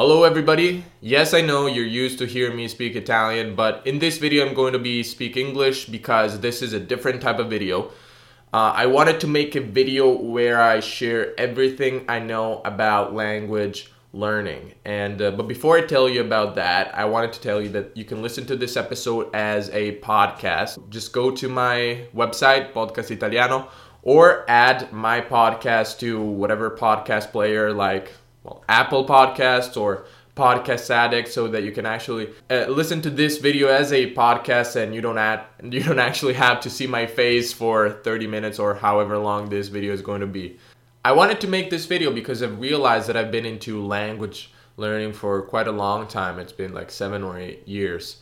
Hello everybody. Yes, I know you're used to hearing me speak Italian, but in this video I'm going to be speak English because this is a different type of video. Uh, I wanted to make a video where I share everything I know about language learning. And uh, but before I tell you about that, I wanted to tell you that you can listen to this episode as a podcast. Just go to my website Podcast Italiano or add my podcast to whatever podcast player like well, Apple Podcasts or Podcast Addict, so that you can actually uh, listen to this video as a podcast, and you don't add you don't actually have to see my face for 30 minutes or however long this video is going to be. I wanted to make this video because I've realized that I've been into language learning for quite a long time. It's been like seven or eight years.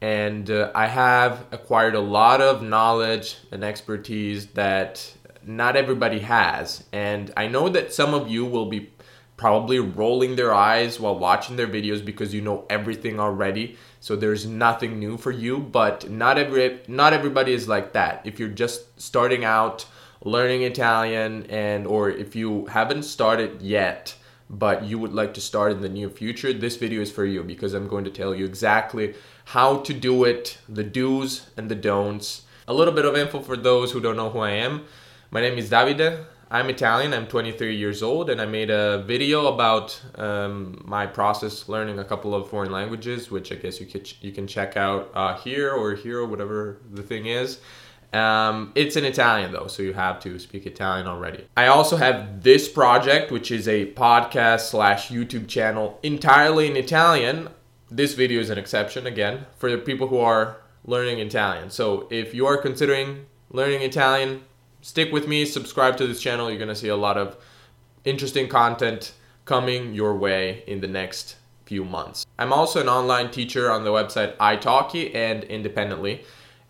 And uh, I have acquired a lot of knowledge and expertise that not everybody has. And I know that some of you will be probably rolling their eyes while watching their videos because you know everything already. So there's nothing new for you but not every not everybody is like that. If you're just starting out learning italian and or if you haven't started yet but you would like to start in the near future this video is for you because i'm going to tell you exactly how to do it the do's and the don'ts. A little bit of info for those who don't know who i am. My name is davide I'm Italian, I'm 23 years old, and I made a video about um, my process learning a couple of foreign languages, which I guess you can, you can check out uh, here or here or whatever the thing is. Um, it's in Italian though, so you have to speak Italian already. I also have this project, which is a podcast slash YouTube channel entirely in Italian. This video is an exception again for the people who are learning Italian. So if you are considering learning Italian, stick with me, subscribe to this channel. You're going to see a lot of interesting content coming your way in the next few months. I'm also an online teacher on the website italki and independently,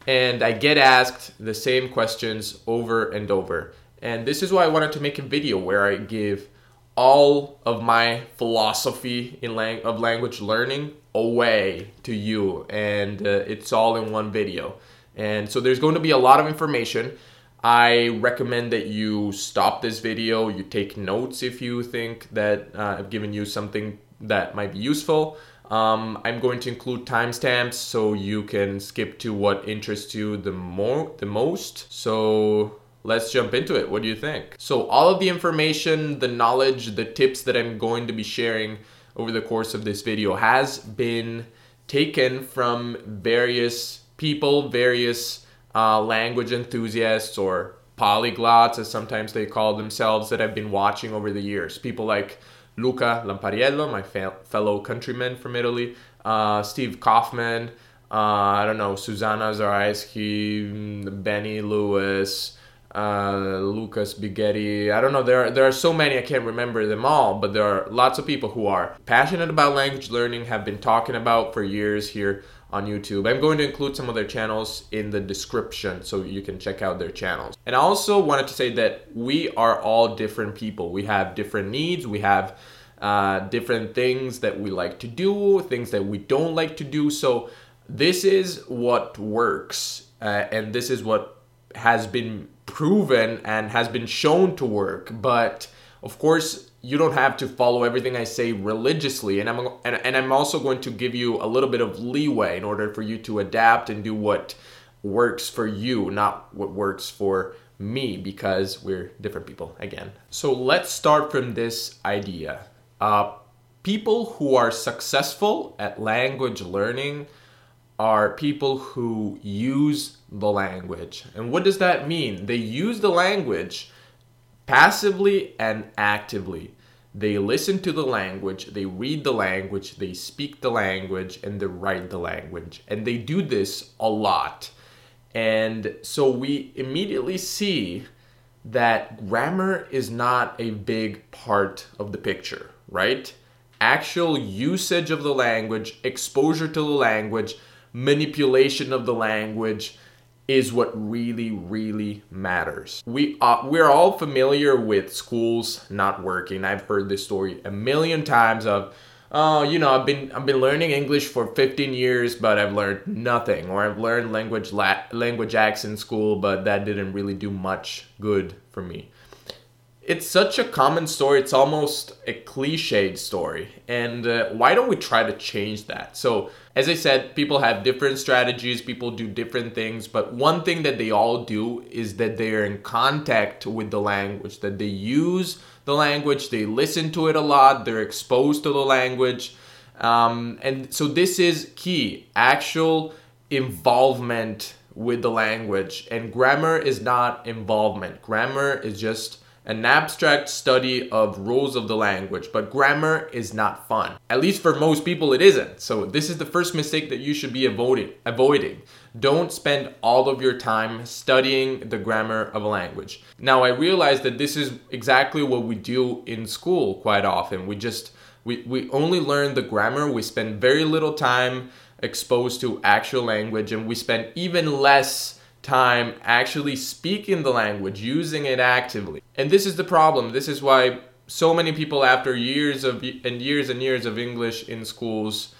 and I get asked the same questions over and over. And this is why I wanted to make a video where I give all of my philosophy in lang- of language learning away to you and uh, it's all in one video. And so there's going to be a lot of information I recommend that you stop this video, you take notes if you think that uh, I've given you something that might be useful. Um, I'm going to include timestamps so you can skip to what interests you the more the most. So let's jump into it. What do you think? So all of the information, the knowledge, the tips that I'm going to be sharing over the course of this video has been taken from various people, various uh, language enthusiasts or polyglots, as sometimes they call themselves, that I've been watching over the years. People like Luca Lampariello, my fa- fellow countryman from Italy, uh, Steve Kaufmann, uh, I don't know, Susanna Zaraysky, Benny Lewis, uh, Lucas Bighetti. I don't know. There are, there are so many I can't remember them all, but there are lots of people who are passionate about language learning, have been talking about for years here on YouTube. I'm going to include some of their channels in the description so you can check out their channels. And I also wanted to say that we are all different people. We have different needs, we have uh, different things that we like to do, things that we don't like to do. So this is what works, uh, and this is what has been proven and has been shown to work. But of course, you don't have to follow everything I say religiously, and I'm and, and I'm also going to give you a little bit of leeway in order for you to adapt and do what works for you, not what works for me, because we're different people again. So let's start from this idea. Uh, people who are successful at language learning are people who use the language. And what does that mean? They use the language passively and actively. They listen to the language, they read the language, they speak the language, and they write the language. And they do this a lot. And so we immediately see that grammar is not a big part of the picture, right? Actual usage of the language, exposure to the language, manipulation of the language, is what really really matters. We uh, we're all familiar with schools not working. I've heard this story a million times of oh, you know, I've been I've been learning English for 15 years, but I've learned nothing or I've learned language la- language acts in school, but that didn't really do much good for me. It's such a common story. It's almost a cliched story. And uh, why don't we try to change that? So, as I said, people have different strategies, people do different things, but one thing that they all do is that they're in contact with the language, that they use the language, they listen to it a lot, they're exposed to the language. Um, and so, this is key actual involvement with the language. And grammar is not involvement, grammar is just an abstract study of rules of the language, but grammar is not fun. At least for most people, it isn't. So, this is the first mistake that you should be avoiding. avoiding. Don't spend all of your time studying the grammar of a language. Now, I realize that this is exactly what we do in school quite often. We just we, we only learn the grammar, we spend very little time exposed to actual language, and we spend even less time actually speaking the language, using it actively. And this is the problem. This is why so many people, after years of and years and years of English in schools,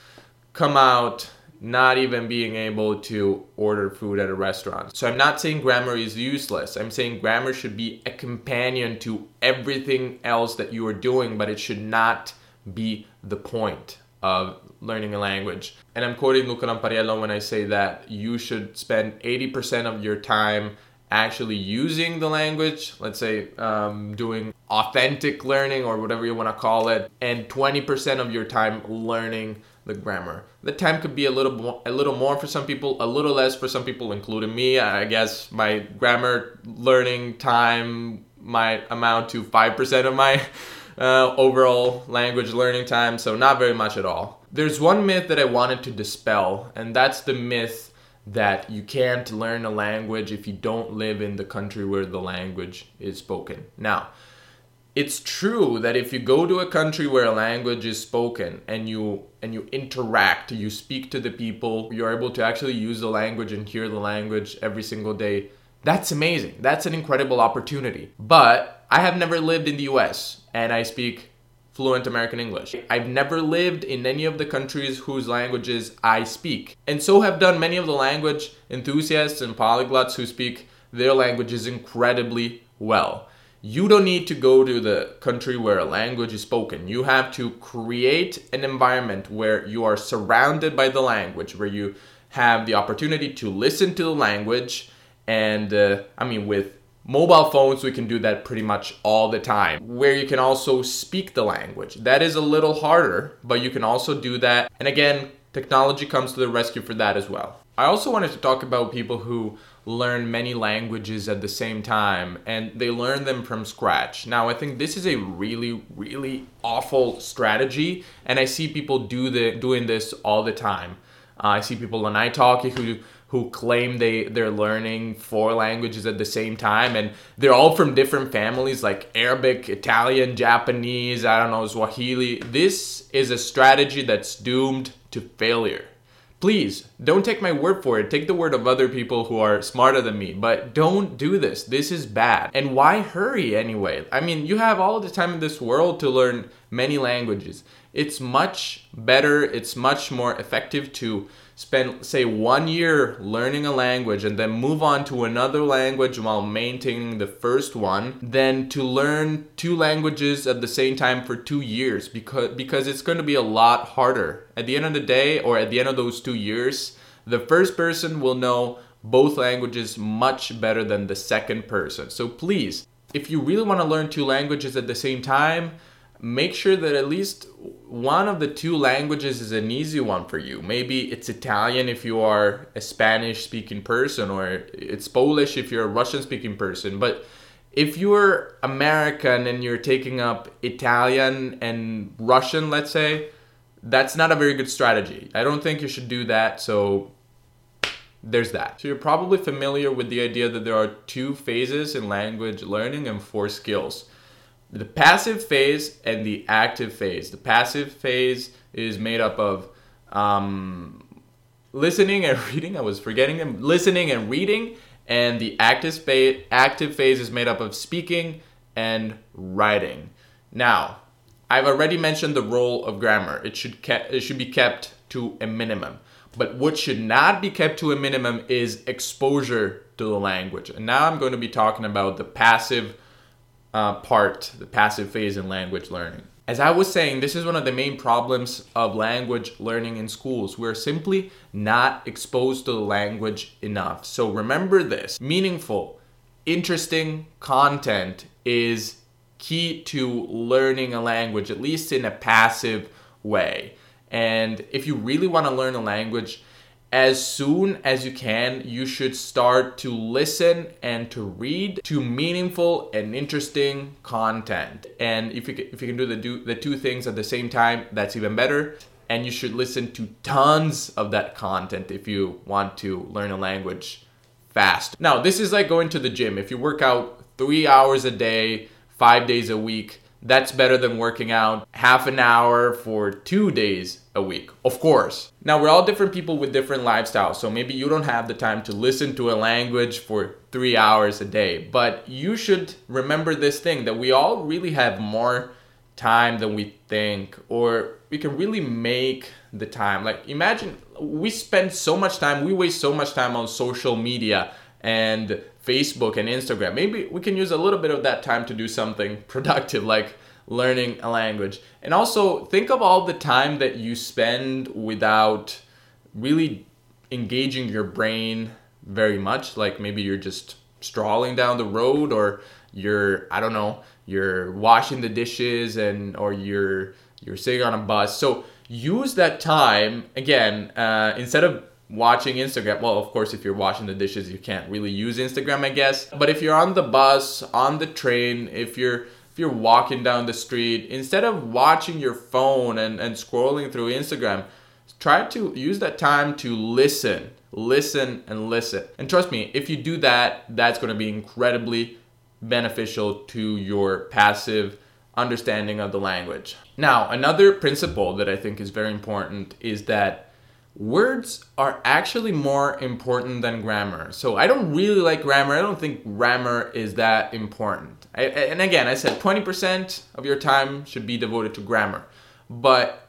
come out not even being able to order food at a restaurant. So I'm not saying grammar is useless. I'm saying grammar should be a companion to everything else that you are doing, but it should not be the point of learning a language. And I'm quoting Luca Lampariello when I say that you should spend 80% of your time actually using the language, let's say um, doing authentic learning or whatever you want to call it, and 20% of your time learning the grammar. The time could be a little more, a little more for some people, a little less for some people, including me. I guess my grammar learning time might amount to 5% of my uh, overall language learning time, so not very much at all. There's one myth that I wanted to dispel, and that's the myth that you can't learn a language if you don't live in the country where the language is spoken. Now, it's true that if you go to a country where a language is spoken and you and you interact, you speak to the people, you're able to actually use the language and hear the language every single day. That's amazing. That's an incredible opportunity. But I have never lived in the US and I speak fluent American English. I've never lived in any of the countries whose languages I speak. And so have done many of the language enthusiasts and polyglots who speak their languages incredibly well. You don't need to go to the country where a language is spoken. You have to create an environment where you are surrounded by the language, where you have the opportunity to listen to the language. And uh, I mean, with Mobile phones, we can do that pretty much all the time, where you can also speak the language. That is a little harder, but you can also do that. And again, technology comes to the rescue for that as well. I also wanted to talk about people who learn many languages at the same time and they learn them from scratch. Now, I think this is a really really awful strategy and I see people do the doing this all the time. Uh, I see people on italki who who claim they they're learning four languages at the same time and they're all from different families like Arabic, Italian, Japanese, I don't know, Swahili. This is a strategy that's doomed to failure. Please, don't take my word for it. Take the word of other people who are smarter than me, but don't do this. This is bad. And why hurry anyway? I mean, you have all the time in this world to learn many languages. It's much better, it's much more effective to spend say one year learning a language and then move on to another language while maintaining the first one than to learn two languages at the same time for 2 years because because it's going to be a lot harder. At the end of the day or at the end of those 2 years the first person will know both languages much better than the second person. So please if you really want to learn two languages at the same time make sure that at least one of the two languages is an easy one for you. Maybe it's Italian if you are a Spanish speaking person, or it's Polish if you're a Russian speaking person. But if you're American and you're taking up Italian and Russian, let's say, that's not a very good strategy. I don't think you should do that. So there's that. So you're probably familiar with the idea that there are two phases in language learning and four skills the passive phase and the active phase. The passive phase is made up of um, listening and reading. I was forgetting them. Listening and reading, and the active phase, active phase is made up of speaking and writing. Now, I've already mentioned the role of grammar. It should ke- it should be kept to a minimum. But what should not be kept to a minimum is exposure to the language. And now I'm going to be talking about the passive uh, part, the passive phase in language learning. As I was saying, this is one of the main problems of language learning in schools. We're simply not exposed to the language enough. So remember this meaningful, interesting content is key to learning a language, at least in a passive way. And if you really want to learn a language, as soon as you can, you should start to listen and to read to meaningful and interesting content. And if you can, if you can do the do the two things at the same time, that's even better. And you should listen to tons of that content if you want to learn a language fast. Now, this is like going to the gym. If you work out 3 hours a day, 5 days a week, that's better than working out half an hour for two days a week, of course. Now, we're all different people with different lifestyles, so maybe you don't have the time to listen to a language for three hours a day, but you should remember this thing that we all really have more time than we think, or we can really make the time. Like, imagine we spend so much time, we waste so much time on social media and Facebook and Instagram. Maybe we can use a little bit of that time to do something productive like learning a language. And also think of all the time that you spend without really engaging your brain very much. Like maybe you're just strolling down the road or you're I don't know, you're washing the dishes and or you're you're sitting on a bus. So use that time again uh, instead of watching Instagram. Well, of course, if you're washing the dishes, you can't really use Instagram, I guess. But if you're on the bus, on the train, if you're if you're walking down the street, instead of watching your phone and, and scrolling through Instagram, try to use that time to listen, listen, and listen. And trust me, if you do that, that's going to be incredibly beneficial to your passive understanding of the language. Now, another principle that I think is very important is that words are actually more important than grammar. So I don't really like grammar. I don't think grammar is that important. I, and again, I said 20% of your time should be devoted to grammar. But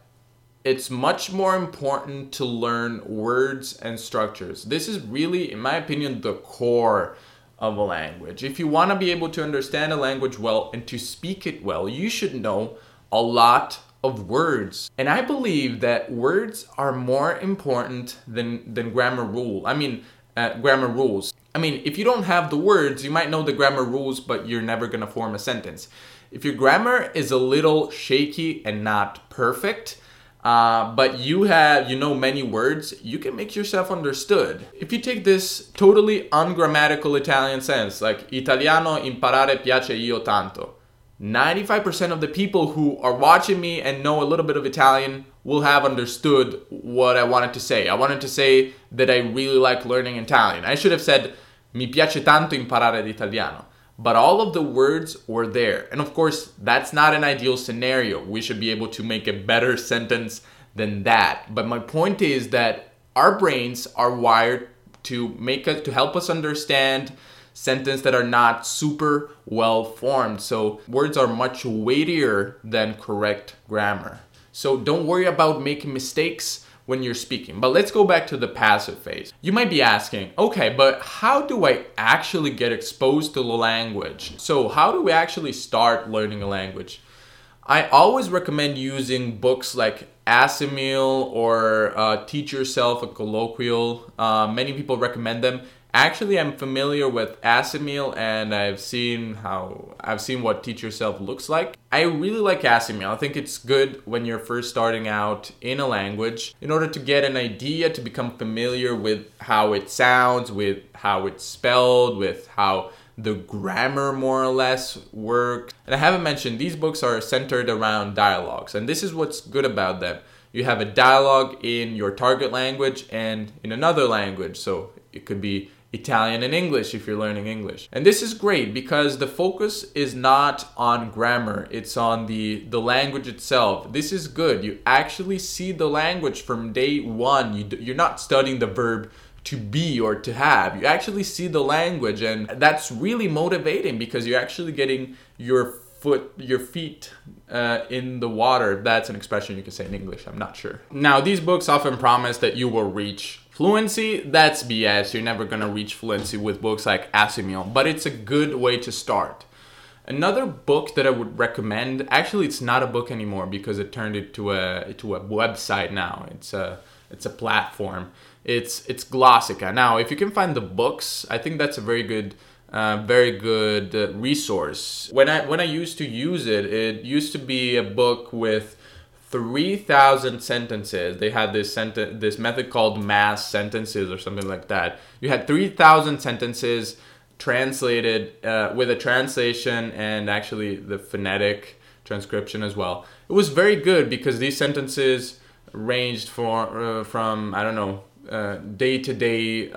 it's much more important to learn words and structures. This is really, in my opinion, the core of a language. If you want to be able to understand a language well and to speak it well, you should know a lot of words. And I believe that words are more important than, than grammar rule. I mean, uh, grammar rules. I mean, if you don't have the words, you might know the grammar rules, but you're never gonna form a sentence. If your grammar is a little shaky and not perfect, uh, but you have you know many words, you can make yourself understood. If you take this totally ungrammatical Italian sense, like Italiano imparare piace io tanto, 95% of the people who are watching me and know a little bit of Italian will have understood what I wanted to say. I wanted to say that I really like learning Italian. I should have said mi piace tanto imparare l'italiano. But all of the words were there. And of course, that's not an ideal scenario. We should be able to make a better sentence than that. But my point is that our brains are wired to make us to help us understand sentences that are not super well formed. So words are much weightier than correct grammar. So don't worry about making mistakes when you're speaking. But let's go back to the passive phase. You might be asking, okay, but how do I actually get exposed to the language? So, how do we actually start learning a language? I always recommend using books like Assimil or uh, Teach Yourself a Colloquial. Uh, many people recommend them. Actually, I'm familiar with Assimil and I've seen how I've seen what Teach Yourself looks like. I really like Assimil. I think it's good when you're first starting out in a language in order to get an idea to become familiar with how it sounds, with how it's spelled, with how the grammar more or less works. And I haven't mentioned these books are centered around dialogues, and this is what's good about them. You have a dialogue in your target language and in another language. So it could be Italian and English if you're learning English. And this is great because the focus is not on grammar, it's on the, the language itself. This is good. You actually see the language from day one. You, you're not studying the verb to be or to have. You actually see the language, and that's really motivating because you're actually getting your foot, your feet uh, in the water. That's an expression you can say in English. I'm not sure. Now, these books often promise that you will reach Fluency, that's BS. You're never gonna reach fluency with books like Assimil, but it's a good way to start. Another book that I would recommend, actually, it's not a book anymore because it turned into a to a website now. It's a it's a platform. It's it's Glossika. Now, if you can find the books, I think that's a very good uh, very good uh, resource. When I when I used to use it, it used to be a book with 3,000 sentences. They had this sentence, this method called mass sentences or something like that. You had 3,000 sentences translated uh, with a translation and actually the phonetic transcription as well. It was very good because these sentences ranged for uh, from I don't know day to day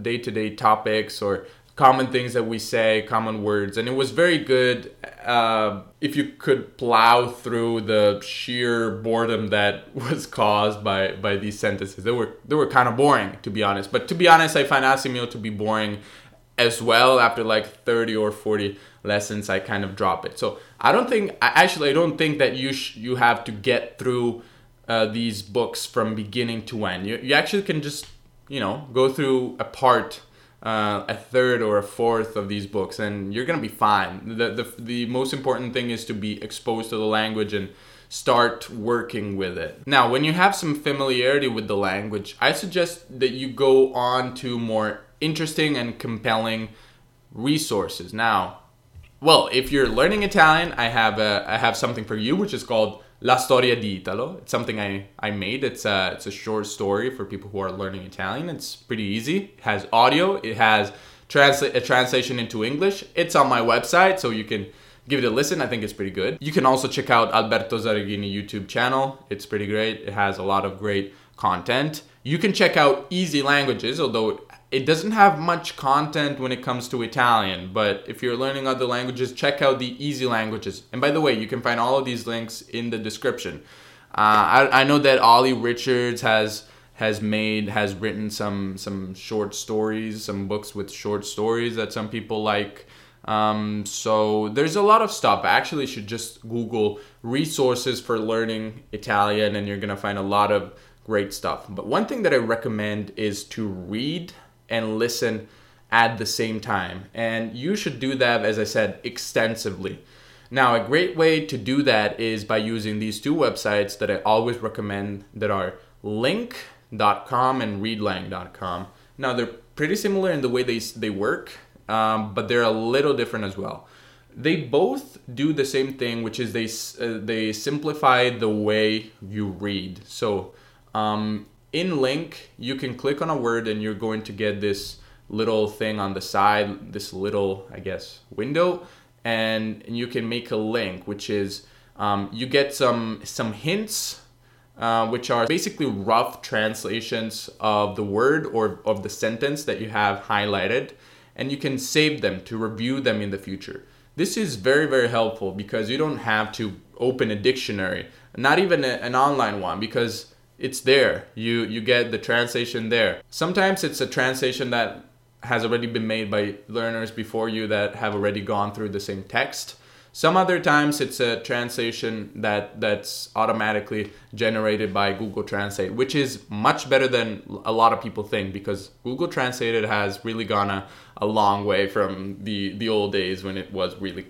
day to day topics or common things that we say, common words, and it was very good uh, if you could plow through the sheer boredom that was caused by by these sentences. They were they were kind of boring to be honest. But to be honest, I find Assimil to be boring as well. After like thirty or forty lessons, I kind of drop it. So I don't think actually I don't think that you sh- you have to get through uh, these books from beginning to end. You you actually can just you know go through a part uh, a third or a fourth of these books, and you're gonna be fine. The, the the most important thing is to be exposed to the language and start working with it. Now, when you have some familiarity with the language, I suggest that you go on to more interesting and compelling resources. Now, well, if you're learning Italian, I have a, I have something for you, which is called La Storia di Italo. It's something I, I made. It's a, it's a short story for people who are learning Italian. It's pretty easy. It has audio. It has transla- a translation into English. It's on my website, so you can give it a listen. I think it's pretty good. You can also check out Alberto Zaraghini YouTube channel. It's pretty great. It has a lot of great content. You can check out Easy Languages, although it doesn't have much content when it comes to Italian, but if you're learning other languages, check out the easy languages. And by the way, you can find all of these links in the description. Uh, I, I know that Olly Richards has has made has written some some short stories, some books with short stories that some people like. Um, so there's a lot of stuff. I actually, should just Google resources for learning Italian, and you're gonna find a lot of great stuff. But one thing that I recommend is to read and listen at the same time. And you should do that, as I said, extensively. Now, a great way to do that is by using these two websites that I always recommend that are lingq.com and readlang.com. Now, they're pretty similar in the way they, they work, um, but they're a little different as well. They both do the same thing, which is they, uh, they simplify the way you read. So, um, in LingQ you can click on a word and you're going to get this little thing on the side this little i guess window. And, you can make a link which is um, you get some some hints uh, which are basically rough translations of the word or of the sentence that you have highlighted. And you can save them to review them in the future. This is very very helpful because you don't have to open a dictionary not even a, an online one because it's there. You you get the translation there. Sometimes it's a translation that has already been made by learners before you that have already gone through the same text. Some other times it's a translation that that's automatically generated by Google Translate, which is much better than a lot of people think because Google Translate has really gone a, a long way from the the old days when it was really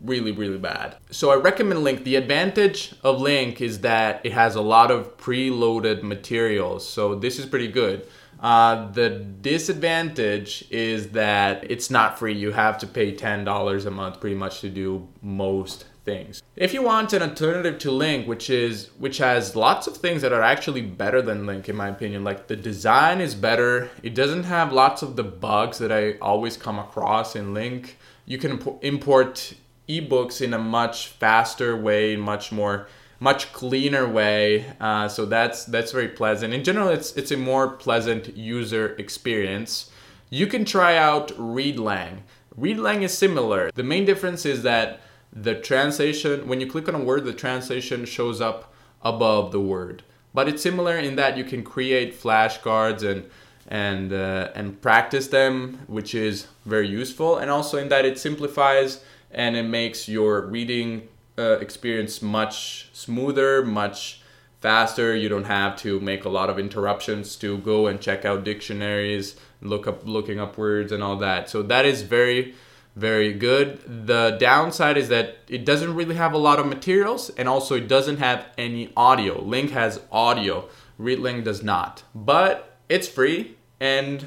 really really bad. So i recommend LingQ. The advantage of LingQ is that it has a lot of preloaded materials so this is pretty good. Uh, the disadvantage is that it's not free. You have to pay $10 a month pretty much to do most things. If you want an alternative to LingQ which is which has lots of things that are actually better than LingQ in my opinion like the design is better. It doesn't have lots of the bugs that i always come across in LingQ. You can import ebooks in a much faster way, much more much cleaner way. Uh, so that's that's very pleasant. In general, it's it's a more pleasant user experience. You can try out ReadLang. ReadLang is similar. The main difference is that the translation, when you click on a word, the translation shows up above the word. But it's similar in that you can create flashcards and and uh, and practice them, which is very useful, and also in that it simplifies and it makes your reading uh, experience much smoother, much faster. You don't have to make a lot of interruptions to go and check out dictionaries, look up looking up words and all that. So that is very very good. The downside is that it doesn't really have a lot of materials and also it doesn't have any audio. LingQ has audio, Readlang does not. But it's free and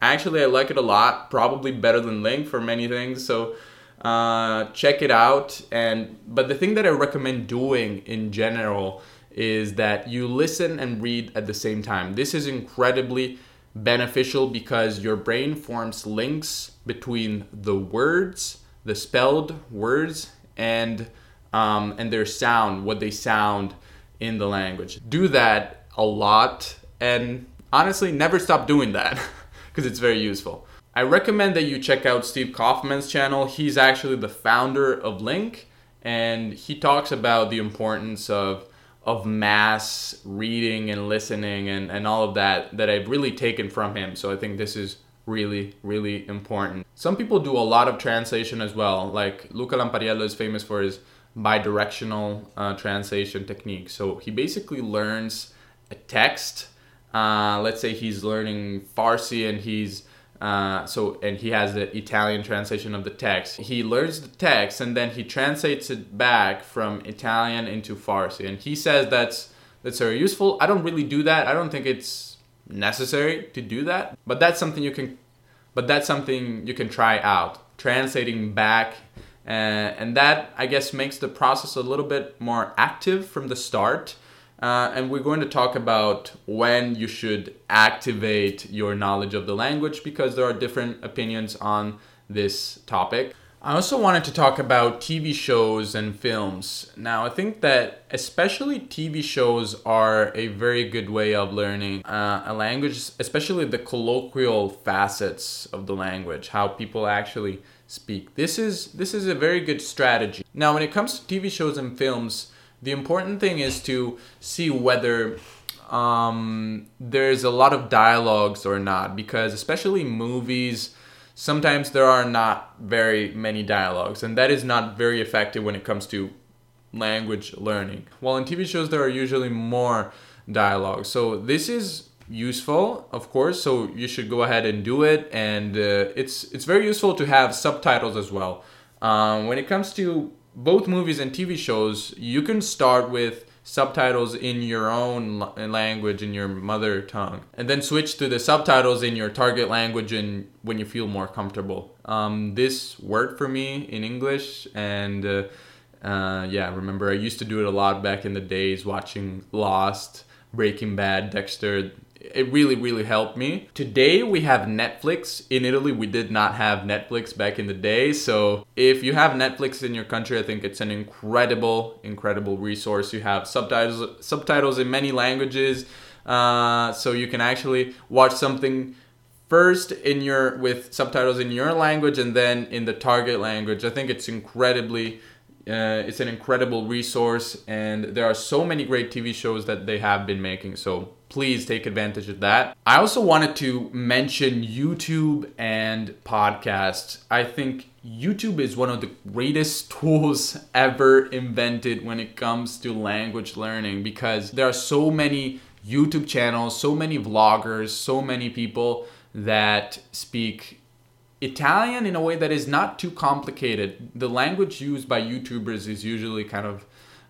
actually I like it a lot, probably better than LingQ for many things. So uh, check it out and but the thing that I recommend doing in general is that you listen and read at the same time. This is incredibly beneficial because your brain forms links between the words, the spelled words, and um, and their sound, what they sound in the language. Do that a lot, and honestly, never stop doing that because it's very useful. I recommend that you check out Steve Kaufmann's channel. He's actually the founder of LingQ, and he talks about the importance of of mass reading and listening and, and all of that that I've really taken from him. So I think this is really, really important. Some people do a lot of translation as well. Like Luca Lampariello is famous for his bidirectional uh, translation technique. So he basically learns a text. Uh, let's say he's learning Farsi and he's uh, so and he has the Italian translation of the text. He learns the text and then he translates it back from Italian into Farsi. And he says that's that's very useful. I don't really do that. I don't think it's necessary to do that. But that's something you can but that's something you can try out. Translating back uh, and that I guess makes the process a little bit more active from the start uh, and we're going to talk about when you should activate your knowledge of the language because there are different opinions on this topic. I also wanted to talk about TV shows and films. Now, I think that especially TV shows are a very good way of learning uh, a language, especially the colloquial facets of the language, how people actually speak. This is this is a very good strategy. Now, when it comes to TV shows and films, the important thing is to see whether um, there's a lot of dialogues or not, because especially movies, sometimes there are not very many dialogues, and that is not very effective when it comes to language learning. While in TV shows, there are usually more dialogues. So this is useful, of course. So you should go ahead and do it, and uh, it's it's very useful to have subtitles as well. Um, when it comes to both movies and TV shows, you can start with subtitles in your own language in your mother tongue and then switch to the subtitles in your target language and when you feel more comfortable. Um, this worked for me in english and uh, uh, yeah remember i used to do it a lot back in the days watching lost breaking bad dexter it really really helped me. Today we have netflix. In italy we did not have netflix back in the day. So if you have netflix in your country i think it's an incredible incredible resource. You have subtitles subtitles in many languages. Uh, so you can actually watch something first in your with subtitles in your language and then in the target language. I think it's incredibly uh, it's an incredible resource and there are so many great tv shows that they have been making so please take advantage of that. I also wanted to mention YouTube and podcasts. I think YouTube is one of the greatest tools ever invented when it comes to language learning because there are so many YouTube channels, so many vloggers, so many people that speak Italian in a way that is not too complicated. The language used by YouTubers is usually kind of,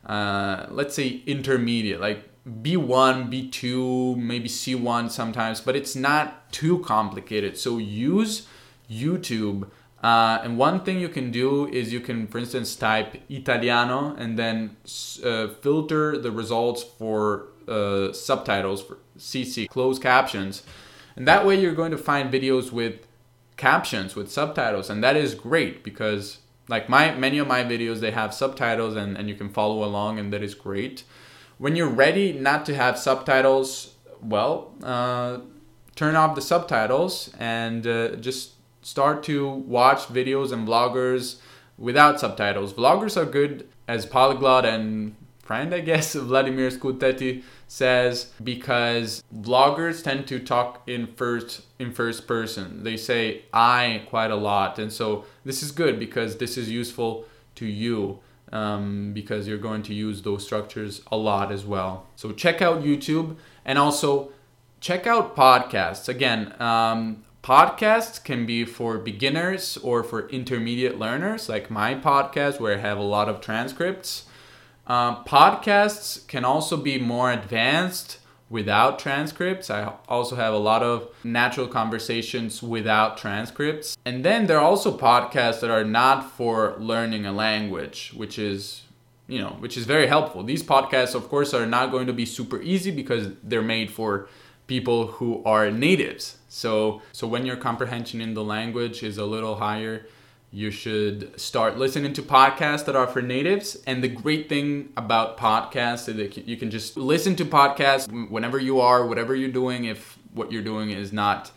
uh, let's say, intermediate. Like B1, B2, maybe C1 sometimes, but it's not too complicated. So use YouTube. Uh, and one thing you can do is you can, for instance, type Italiano and then uh, filter the results for uh, subtitles, for CC, closed captions. And that way you're going to find videos with captions, with subtitles. And that is great because like my many of my videos, they have subtitles and, and you can follow along and that is great. When you're ready not to have subtitles, well, uh, turn off the subtitles and uh, just start to watch videos and vloggers without subtitles. Vloggers are good as polyglot and friend, I guess, Vladimir Skultety says because vloggers tend to talk in first in first person. They say I quite a lot, and so this is good because this is useful to you um, because you're going to use those structures a lot as well. So check out YouTube and also check out podcasts. Again, um, podcasts can be for beginners or for intermediate learners, like my podcast, where I have a lot of transcripts. Uh, podcasts can also be more advanced without transcripts. I also have a lot of natural conversations without transcripts. And then there are also podcasts that are not for learning a language, which is you know, which is very helpful. These podcasts of course are not going to be super easy because they're made for people who are natives. So so when your comprehension in the language is a little higher, you should start listening to podcasts that are for natives. And the great thing about podcasts is that you can just listen to podcasts whenever you are, whatever you're doing, if what you're doing is not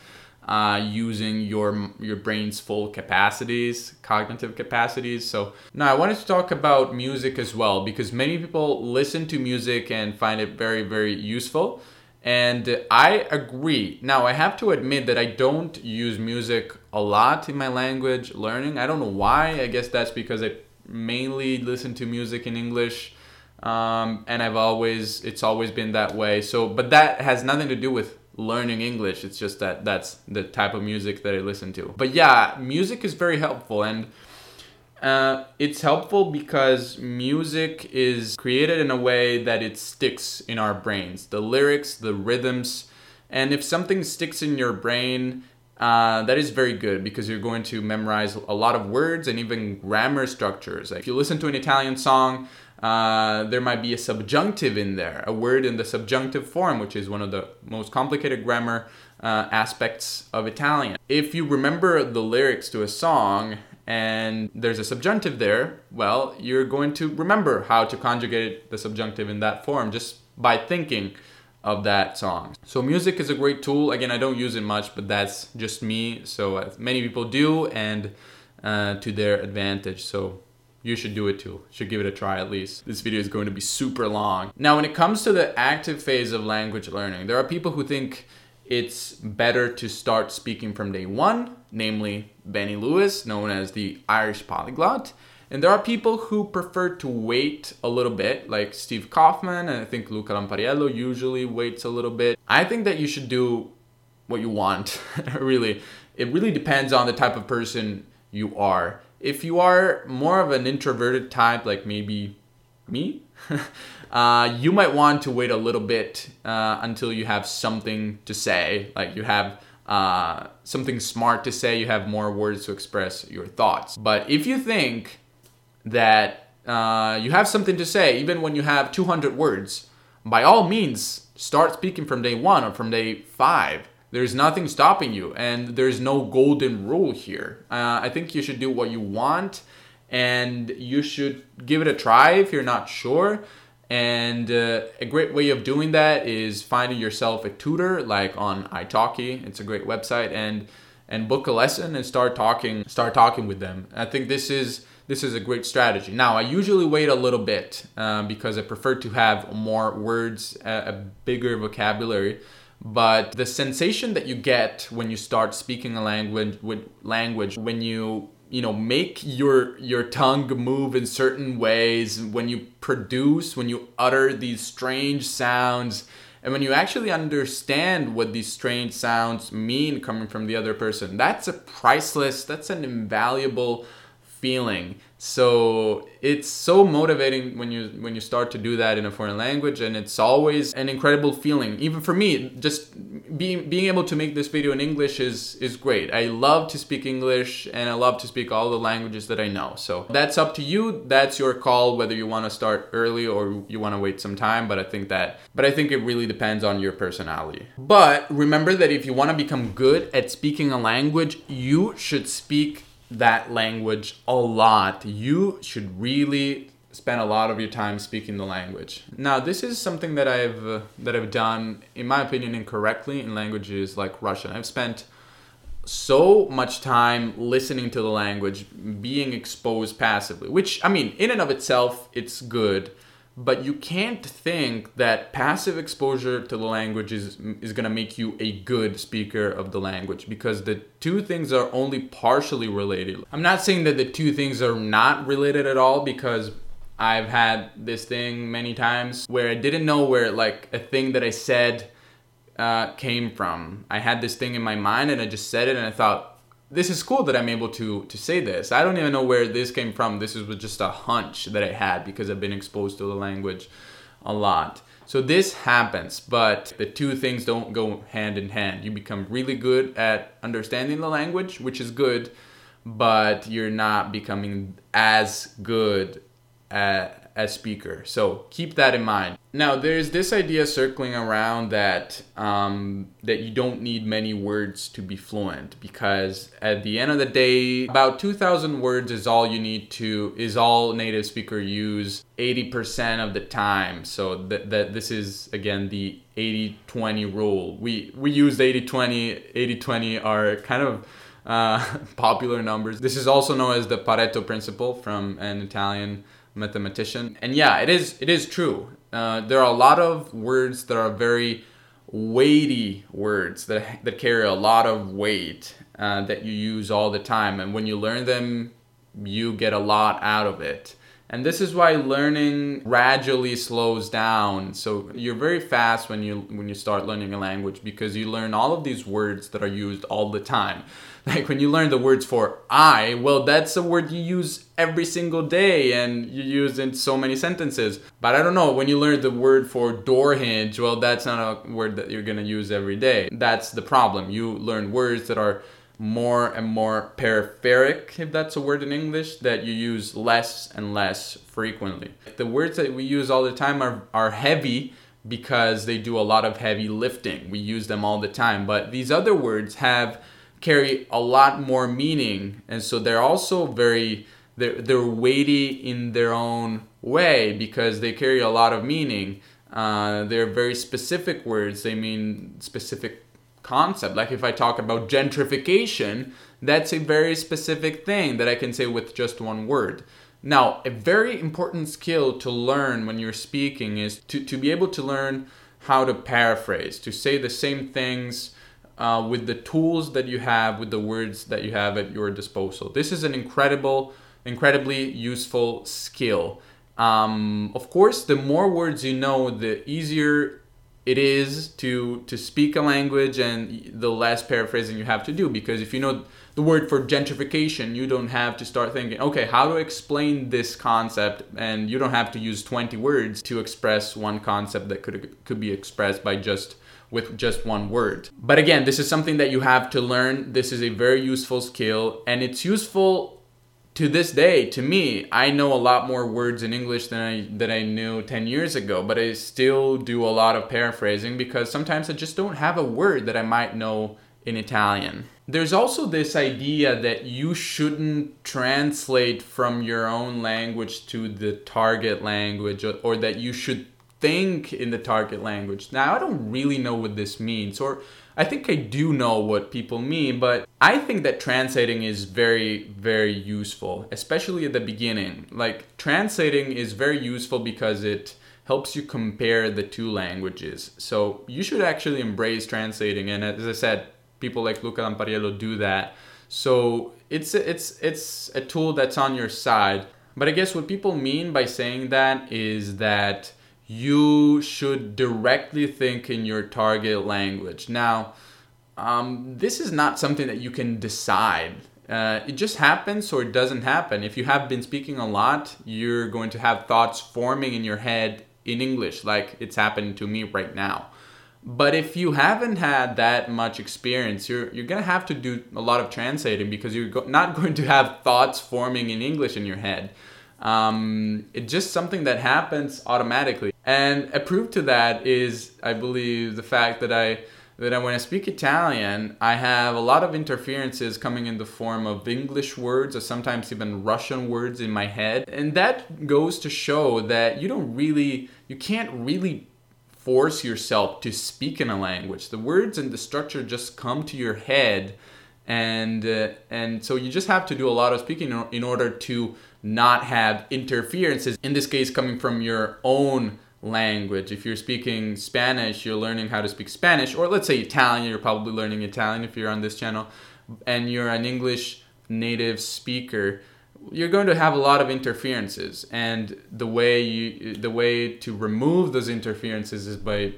uh, using your your brain's full capacities, cognitive capacities. So now I wanted to talk about music as well because many people listen to music and find it very very useful. And I agree. Now, I have to admit that I don't use music a lot in my language learning. I don't know why. I guess that's because I mainly listen to music in English. Um, and I've always, it's always been that way. So, but that has nothing to do with learning English. It's just that that's the type of music that I listen to. But yeah, music is very helpful. And uh, it's helpful because music is created in a way that it sticks in our brains. The lyrics, the rhythms, and if something sticks in your brain, uh, that is very good because you're going to memorize a lot of words and even grammar structures. Like if you listen to an Italian song, uh, there might be a subjunctive in there, a word in the subjunctive form, which is one of the most complicated grammar uh, aspects of Italian. If you remember the lyrics to a song, and there's a subjunctive there, well, you're going to remember how to conjugate the subjunctive in that form just by thinking of that song. So music is a great tool. Again, I don't use it much, but that's just me. So uh, many people do, and uh, to their advantage. So you should do it too. Should give it a try at least. This video is going to be super long. Now, when it comes to the active phase of language learning, there are people who think it's better to start speaking from day one, namely Benny Lewis, known as the Irish polyglot. And there are people who prefer to wait a little bit, like Steve Kaufmann, and I think Luca Lampariello usually waits a little bit. I think that you should do what you want, really. It really depends on the type of person you are. If you are more of an introverted type, like maybe me, uh, you might want to wait a little bit uh, until you have something to say, like you have uh, something smart to say, you have more words to express your thoughts. But if you think that uh, you have something to say, even when you have 200 words, by all means, start speaking from day one or from day five. There's nothing stopping you, and there's no golden rule here. Uh, I think you should do what you want, and you should give it a try if you're not sure. And uh, a great way of doing that is finding yourself a tutor, like on italki. It's a great website, and and book a lesson and start talking. Start talking with them. I think this is this is a great strategy. Now, I usually wait a little bit uh, because I prefer to have more words, a, a bigger vocabulary. But the sensation that you get when you start speaking a language, with language, when you you know make your your tongue move in certain ways when you produce when you utter these strange sounds and when you actually understand what these strange sounds mean coming from the other person. That's a priceless that's an invaluable feeling so it's so motivating when you when you start to do that in a foreign language and it's always an incredible feeling. Even for me just being being able to make this video in english is is great. I love to speak english and i love to speak all the languages that i know. So that's up to you. That's your call whether you want to start early or you want to wait some time but i think that but i think it really depends on your personality. But remember that if you want to become good at speaking a language you should speak that language a lot. You should really spend a lot of your time speaking the language. Now, this is something that I've uh, that I've done in my opinion incorrectly in languages like Russian. I've spent so much time listening to the language, being exposed passively, which I mean, in and of itself, it's good but you can't think that passive exposure to the language is, is going to make you a good speaker of the language because the two things are only partially related. I'm not saying that the two things are not related at all because I've had this thing many times where I didn't know where like a thing that I said uh, came from. I had this thing in my mind and I just said it and I thought, this is cool that I'm able to to say this. I don't even know where this came from. This was just a hunch that I had because I've been exposed to the language a lot. So this happens, but the two things don't go hand in hand. You become really good at understanding the language, which is good, but you're not becoming as good at as speaker. So keep that in mind. Now, there's this idea circling around that um, that you don't need many words to be fluent because at the end of the day, about 2,000 words is all you need to is all native speaker use 80% of the time. So that that this is again the 80-20 rule. We we use 80-20. 80-20 are kind of uh, popular numbers. This is also known as the Pareto principle from an Italian mathematician. And yeah, it is it is true. Uh, there are a lot of words that are very weighty words that that carry a lot of weight uh, that you use all the time, and when you learn them, you get a lot out of it. And this is why learning gradually slows down. So you're very fast when you when you start learning a language because you learn all of these words that are used all the time. Like when you learn the words for I, well that's a word you use every single day and you use in so many sentences. But I don't know, when you learn the word for door hinge, well that's not a word that you're to use every day. That's the problem. You learn words that are more and more peripheric, if that's a word in English, that you use less and less frequently. The words that we use all the time are, are heavy because they do a lot of heavy lifting. We use them all the time. But these other words have carry a lot more meaning and so they're also very they're, they're weighty in their own way because they carry a lot of meaning uh, they're very specific words they mean specific concept. Like if I talk about gentrification, that's a very specific thing that I can say with just one word. Now, a very important skill to learn when you're speaking is to, to be able to learn how to paraphrase, to say the same things uh, with the tools that you have, with the words that you have at your disposal. This is an incredible, incredibly useful skill. Um, of course, the more words you know, the easier it is to to speak a language and the less paraphrasing you have to do because if you know the word for gentrification you don't have to start thinking okay how to explain this concept and you don't have to use 20 words to express one concept that could could be expressed by just with just one word. But again, this is something that you have to learn. This is a very useful skill and it's useful to this day, to me, I know a lot more words in English than I than I knew 10 years ago, but I still do a lot of paraphrasing because sometimes I just don't have a word that I might know in Italian. There's also this idea that you shouldn't translate from your own language to the target language or that you should think in the target language. Now, I don't really know what this means or I think I do know what people mean, but I think that translating is very, very useful, especially at the beginning. Like, translating is very useful because it helps you compare the two languages. So, you should actually embrace translating. And as I said, people like Luca Lampariello do that. So, it's it's it's a tool that's on your side. But I guess what people mean by saying that is that you should directly think in your target language. Now, um, this is not something that you can decide. Uh, it just happens or it doesn't happen. If you have been speaking a lot, you're going to have thoughts forming in your head in English, like it's happening to me right now. But if you haven't had that much experience, you're, you're going to have to do a lot of translating because you're go- not going to have thoughts forming in English in your head. Um, it's just something that happens automatically. And a proof to that is, I believe, the fact that I that when I speak Italian, I have a lot of interferences coming in the form of English words or sometimes even Russian words in my head. And that goes to show that you don't really, you can't really force yourself to speak in a language. The words and the structure just come to your head. And, uh, and so you just have to do a lot of speaking in order to not have interferences, in this case, coming from your own language. If you're speaking Spanish, you're learning how to speak Spanish, or let's say Italian, you're probably learning Italian if you're on this channel, and you're an English native speaker, you're going to have a lot of interferences. And the way you the way to remove those interferences is by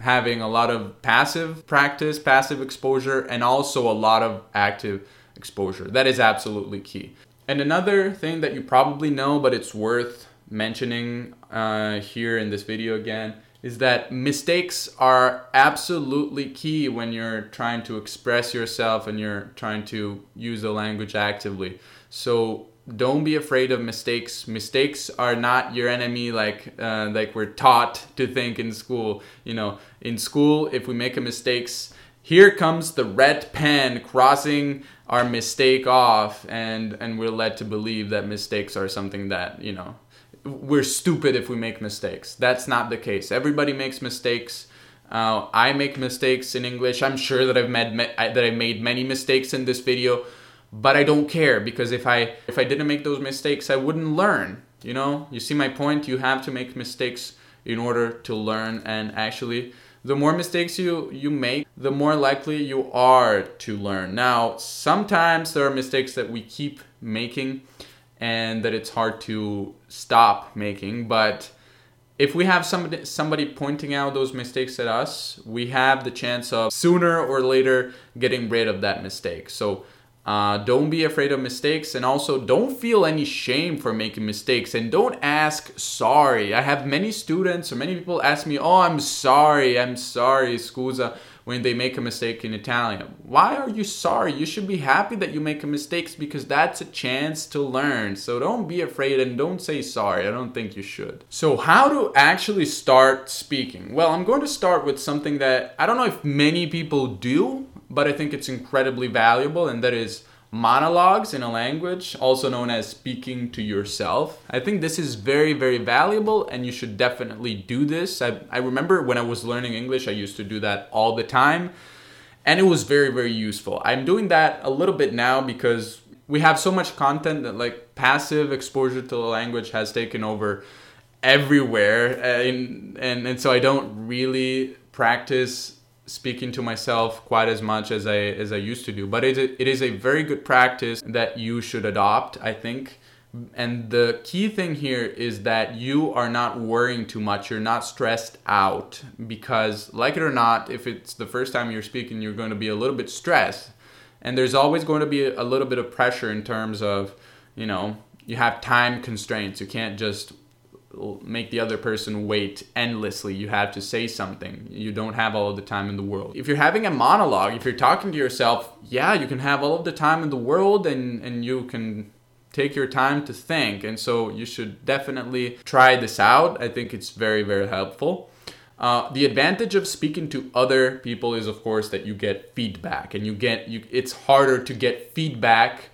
having a lot of passive practice, passive exposure, and also a lot of active exposure. That is absolutely key. And another thing that you probably know, but it's worth mentioning uh, here in this video again, is that mistakes are absolutely key when you're trying to express yourself and you're trying to use the language actively. So don't be afraid of mistakes. Mistakes are not your enemy, like uh, like we're taught to think in school. You know, in school, if we make a mistakes, here comes the red pen crossing our mistake off, and and we're led to believe that mistakes are something that you know we're stupid if we make mistakes. That's not the case. Everybody makes mistakes. Uh, I make mistakes in English. I'm sure that I've made that I've made many mistakes in this video, but I don't care because if I if I didn't make those mistakes, I wouldn't learn. You know, you see my point. You have to make mistakes in order to learn, and actually, the more mistakes you you make, the more likely you are to learn. Now, sometimes there are mistakes that we keep making and that it's hard to stop making. But if we have somebody somebody pointing out those mistakes at us, we have the chance of sooner or later getting rid of that mistake. So uh, don't be afraid of mistakes, and also don't feel any shame for making mistakes, and don't ask sorry. I have many students or many people ask me, "Oh, I'm sorry, I'm sorry, scusa." When they make a mistake in Italian. Why are you sorry? You should be happy that you make mistakes because that's a chance to learn. So don't be afraid and don't say sorry. I don't think you should. So, how to actually start speaking? Well, I'm going to start with something that I don't know if many people do, but I think it's incredibly valuable, and that is monologues in a language, also known as speaking to yourself. I think this is very, very valuable and you should definitely do this. I, I remember when I was learning English, I used to do that all the time and it was very, very useful. I'm doing that a little bit now because we have so much content that like passive exposure to the language has taken over everywhere uh, and, and, and so I don't really practice speaking to myself quite as much as I as I used to do. But it, it is a very good practice that you should adopt, I think. And the key thing here is that you are not worrying too much. You're not stressed out because, like it or not, if it's the first time you're speaking, you're going to be a little bit stressed. And there's always going to be a little bit of pressure in terms of, you know, you have time constraints. You can't just make the other person wait endlessly. You have to say something. You don't have all of the time in the world. If you're having a monologue, if you're talking to yourself, yeah, you can have all of the time in the world and, and you can take your time to think. And so you should definitely try this out. I think it's very, very helpful. Uh, the advantage of speaking to other people is, of course, that you get feedback, and you get you. It's harder to get feedback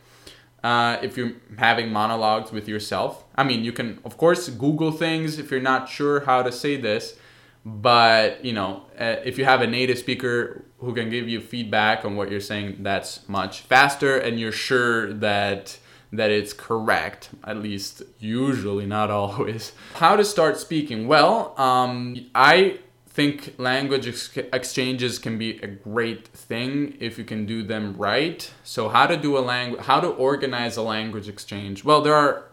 uh, if you're having monologues with yourself. I mean, you can, of course, Google things if you're not sure how to say this, but you know, uh, if you have a native speaker who can give you feedback on what you're saying, that's much faster, and you're sure that that it's correct, at least usually, not always. How to start speaking? Well, um, I think language ex- exchanges can be a great thing if you can do them right. So how to do a language how to organize a language exchange? Well, there are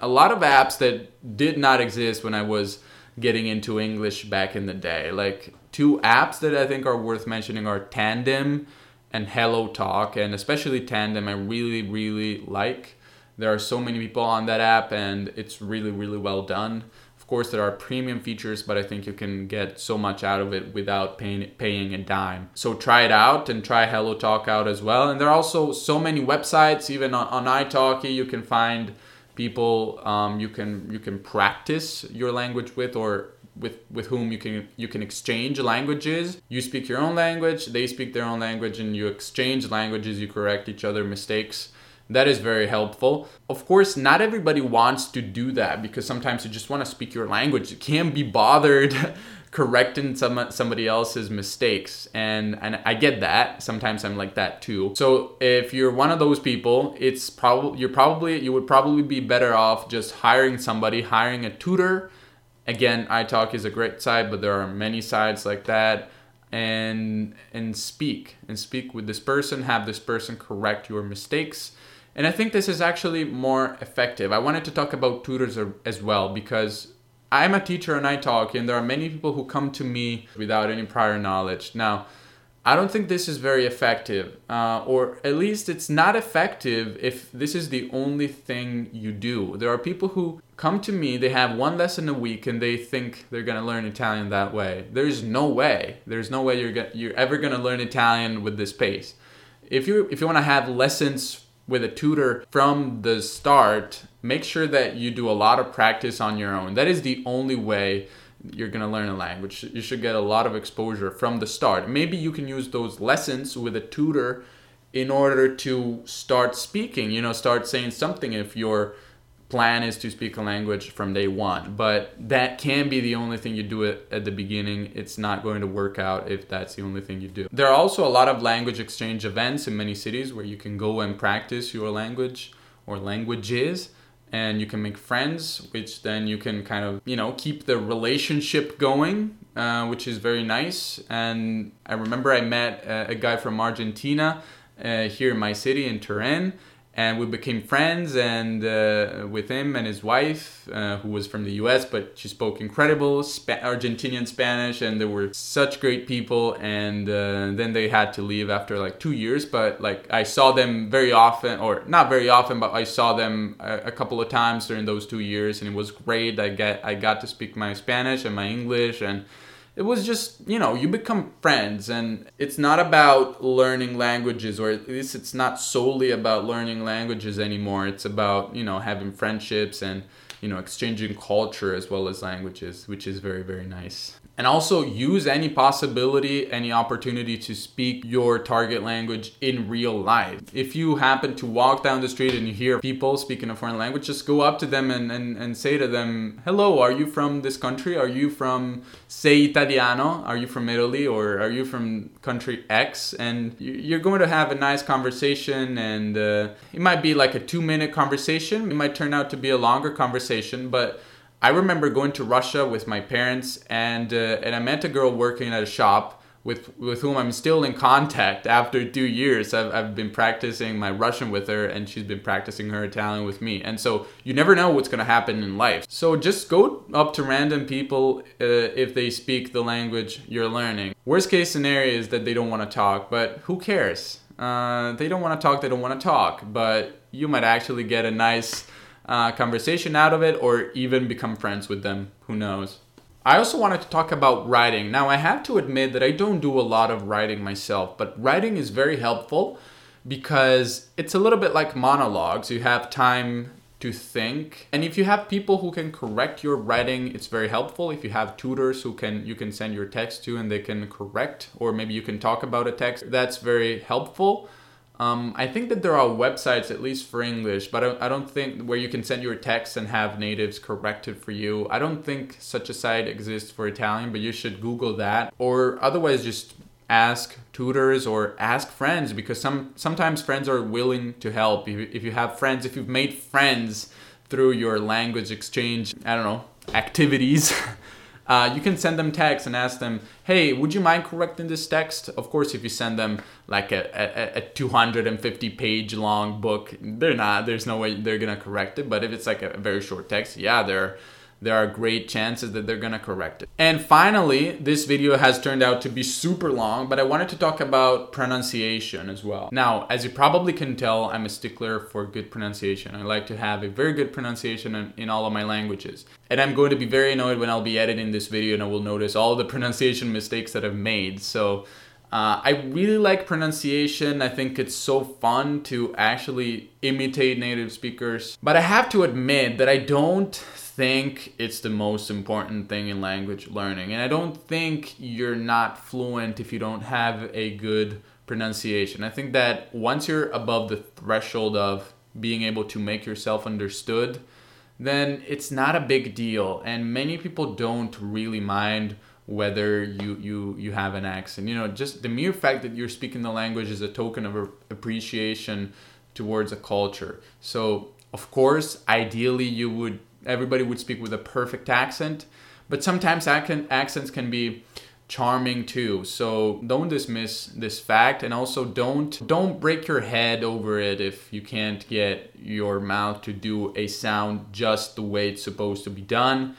a lot of apps that did not exist when I was getting into English back in the day. Like two apps that I think are worth mentioning are Tandem and Hello Talk and especially Tandem I really really like. There are so many people on that app and it's really really well done. Of course, there are premium features, but I think you can get so much out of it without paying, paying a dime. So try it out and try HelloTalk out as well. And there are also so many websites, even on, on italki, you can find people um, you can you can practice your language with or with with whom you can you can exchange languages you speak your own language they speak their own language and you exchange languages you correct each other mistakes that is very helpful. Of course, not everybody wants to do that because sometimes you just want to speak your language. You can't be bothered correcting some somebody else's mistakes and and I get that. Sometimes I'm like that too. So if you're one of those people, it's probably you're probably you would probably be better off just hiring somebody, hiring a tutor. Again, italki is a great site, but there are many sites like that and and speak and speak with this person, have this person correct your mistakes and I think this is actually more effective. I wanted to talk about tutors as well because I'm a teacher and I talk, and there are many people who come to me without any prior knowledge. Now, I don't think this is very effective, uh, or at least it's not effective if this is the only thing you do. There are people who come to me, they have one lesson a week, and they think they're gonna learn Italian that way. There's no way. There's no way you're go- you're ever gonna learn Italian with this pace. If you if you want to have lessons with a tutor from the start, make sure that you do a lot of practice on your own. That is the only way you're going to learn a language. You should get a lot of exposure from the start. Maybe you can use those lessons with a tutor in order to start speaking, you know, start saying something if your plan is to speak a language from day one. But that can be the only thing you do it at the beginning. It's not going to work out if that's the only thing you do. There are also a lot of language exchange events in many cities where you can go and practice your language or languages and you can make friends, which then you can kind of, you know, keep the relationship going, uh, which is very nice. And I remember I met a, a guy from Argentina uh, here in my city in Turin and we became friends and uh, with him and his wife uh, who was from the us but she spoke incredible Sp- argentinian spanish and they were such great people. And uh, then they had to leave after like two years but like i saw them very often or not very often but i saw them a, a couple of times during those two years and it was great. I get i got to speak my spanish and my english and it was just you know you become friends and it's not about learning languages or at least it's not solely about learning languages anymore. It's about you know having friendships and you know exchanging culture as well as languages which is very very nice and also use any possibility, any opportunity to speak your target language in real life. If you happen to walk down the street and you hear people speaking a foreign language, just go up to them and, and, and say to them, Hello, are you from this country? Are you from, say, Italiano? Are you from Italy? Or are you from country X? And you're going to have a nice conversation, and uh, it might be like a two minute conversation. It might turn out to be a longer conversation, but I remember going to Russia with my parents, and uh, and I met a girl working at a shop with with whom I'm still in contact after two years. I've, I've been practicing my Russian with her, and she's been practicing her Italian with me. And so you never know what's gonna happen in life. So just go up to random people uh, if they speak the language you're learning. Worst case scenario is that they don't want to talk, but who cares? Uh, they don't want to talk. They don't want to talk, but you might actually get a nice uh, conversation out of it or even become friends with them. Who knows? I also wanted to talk about writing. Now, I have to admit that I don't do a lot of writing myself, but writing is very helpful because it's a little bit like monologues. You have time to think. And if you have people who can correct your writing, it's very helpful. If you have tutors who can you can send your text to and they can correct or maybe you can talk about a text, that's very helpful. Um, I think that there are websites, at least for English, but I don't, I don't think where you can send your text and have natives correct it for you. I don't think such a site exists for Italian, but you should Google that. Or otherwise, just ask tutors or ask friends because some sometimes friends are willing to help. If, if you have friends, if you've made friends through your language exchange, I don't know, activities. uh, you can send them text and ask them, hey, would you mind correcting this text? Of course, if you send them like a, a, a 250 page long book, they're not, there's no way they're gonna correct it. But if it's like a very short text, yeah, they're there are great chances that they're gonna correct it. And finally, this video has turned out to be super long, but I wanted to talk about pronunciation as well. Now, as you probably can tell, I'm a stickler for good pronunciation. I like to have a very good pronunciation in, in all of my languages. And I'm going to be very annoyed when I'll be editing this video and I will notice all the pronunciation mistakes that I've made. So uh, I really like pronunciation. I think it's so fun to actually imitate native speakers. But I have to admit that I don't think it's the most important thing in language learning. And I don't think you're not fluent if you don't have a good pronunciation. I think that once you're above the threshold of being able to make yourself understood, then it's not a big deal. And many people don't really mind whether you, you, you have an accent. You know, just the mere fact that you're speaking the language is a token of appreciation towards a culture. So, of course, ideally, you would everybody would speak with a perfect accent, but sometimes accents can be charming too. So don't dismiss this fact and also don't don't break your head over it if you can't get your mouth to do a sound just the way it's supposed to be done.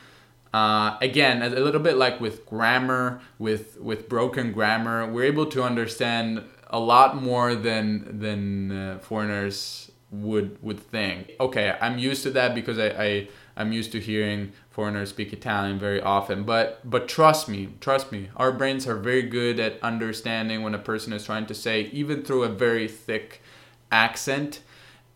Uh, again, a little bit like with grammar, with with broken grammar, we're able to understand a lot more than than uh, foreigners would would think. Okay, I'm used to that because I, I I'm used to hearing foreigners speak Italian very often. But but trust me, trust me, our brains are very good at understanding when a person is trying to say, even through a very thick accent.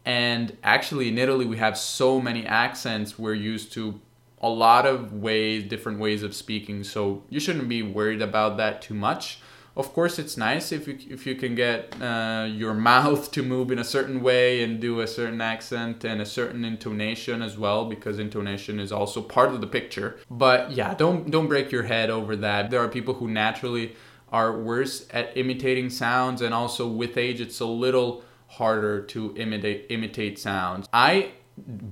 And actually, in Italy, we have so many accents. We're used to a lot of ways, different ways of speaking. So you shouldn't be worried about that too much of course it's nice if you if you can get uh, your mouth to move in a certain way and do a certain accent and a certain intonation as well because intonation is also part of the picture. But yeah don't don't break your head over that. There are people who naturally are worse at imitating sounds and also with age it's a little harder to imitate imitate sounds. I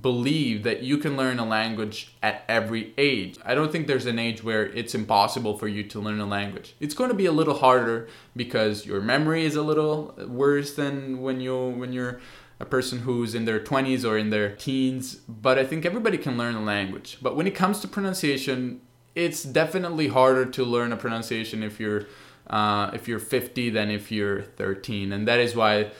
believe that you can learn a language at every age. I don't think there's an age where it's impossible for you to learn a language. It's going to be a little harder because your memory is a little worse than when you when you're a person who's in their 20s or in their teens, but I think everybody can learn a language. But when it comes to pronunciation, it's definitely harder to learn a pronunciation if you're uh, if you're 50 than if you're 13, and that is why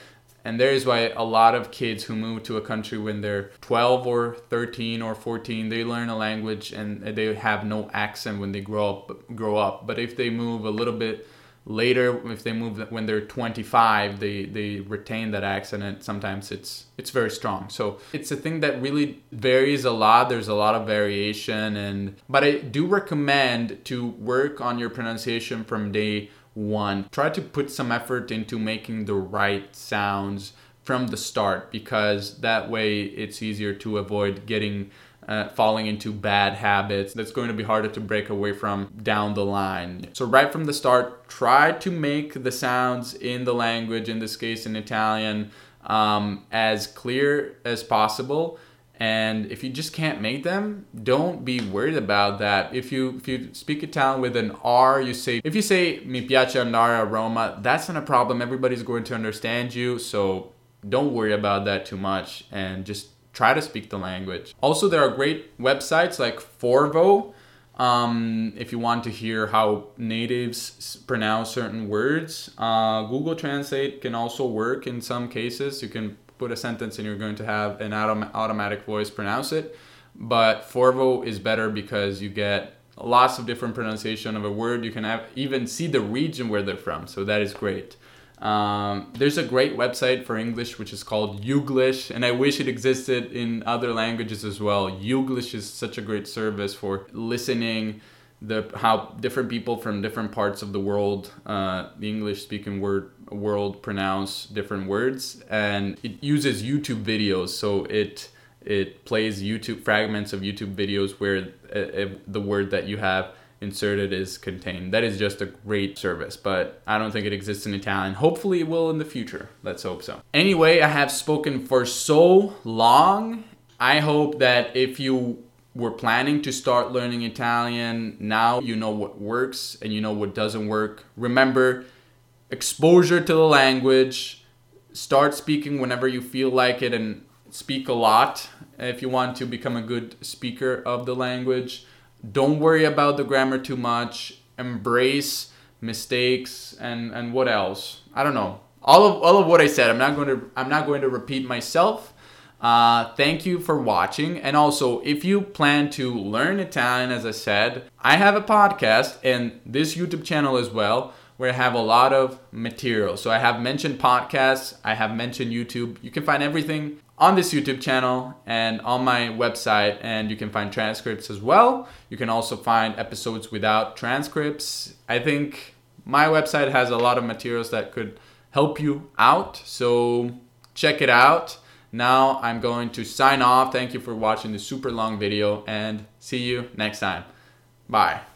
and there is why a lot of kids who move to a country when they're 12 or 13 or 14, they learn a language and they have no accent when they grow up. Grow up. But if they move a little bit later, if they move when they're 25, they they retain that accent, and sometimes it's it's very strong. So it's a thing that really varies a lot. There's a lot of variation, and but I do recommend to work on your pronunciation from day one. Try to put some effort into making the right sounds from the start because that way it's easier to avoid getting uh, falling into bad habits that's going to be harder to break away from down the line. So, right from the start, try to make the sounds in the language, in this case in Italian, um, as clear as possible and if you just can't make them don't be worried about that. If you if you speak italian with an r you say if you say mi piace andare a roma that's not a problem. Everybody's going to understand you. So don't worry about that too much and just try to speak the language. Also there are great websites like forvo. Um, if you want to hear how natives pronounce certain words uh, google translate can also work in some cases. You can put a sentence and you're going to have an autom- automatic voice pronounce it. But Forvo is better because you get lots of different pronunciation of a word. You can have, even see the region where they're from, so that is great. Um, there's a great website for English which is called Youglish, and I wish it existed in other languages as well. Youglish is such a great service for listening the how different people from different parts of the world, uh, the English speaking word world pronounce different words and it uses YouTube videos so it it plays YouTube fragments of YouTube videos where uh, uh, the word that you have inserted is contained. That is just a great service, but I don't think it exists in Italian. Hopefully it will in the future. Let's hope so. Anyway, I have spoken for so long. I hope that if you were planning to start learning Italian, now you know what works and you know what doesn't work. Remember, exposure to the language. Start speaking whenever you feel like it and speak a lot if you want to become a good speaker of the language. Don't worry about the grammar too much. Embrace mistakes and and what else? I don't know. All of all of what I said. I'm not going to I'm not going to repeat myself. Uh, thank you for watching. And also, if you plan to learn Italian, as I said, I have a podcast and this YouTube channel as well where I have a lot of material. So I have mentioned podcasts, I have mentioned YouTube. You can find everything on this YouTube channel and on my website, and you can find transcripts as well. You can also find episodes without transcripts. I think my website has a lot of materials that could help you out, so check it out. Now I'm going to sign off. Thank you for watching this super long video and see you next time. Bye.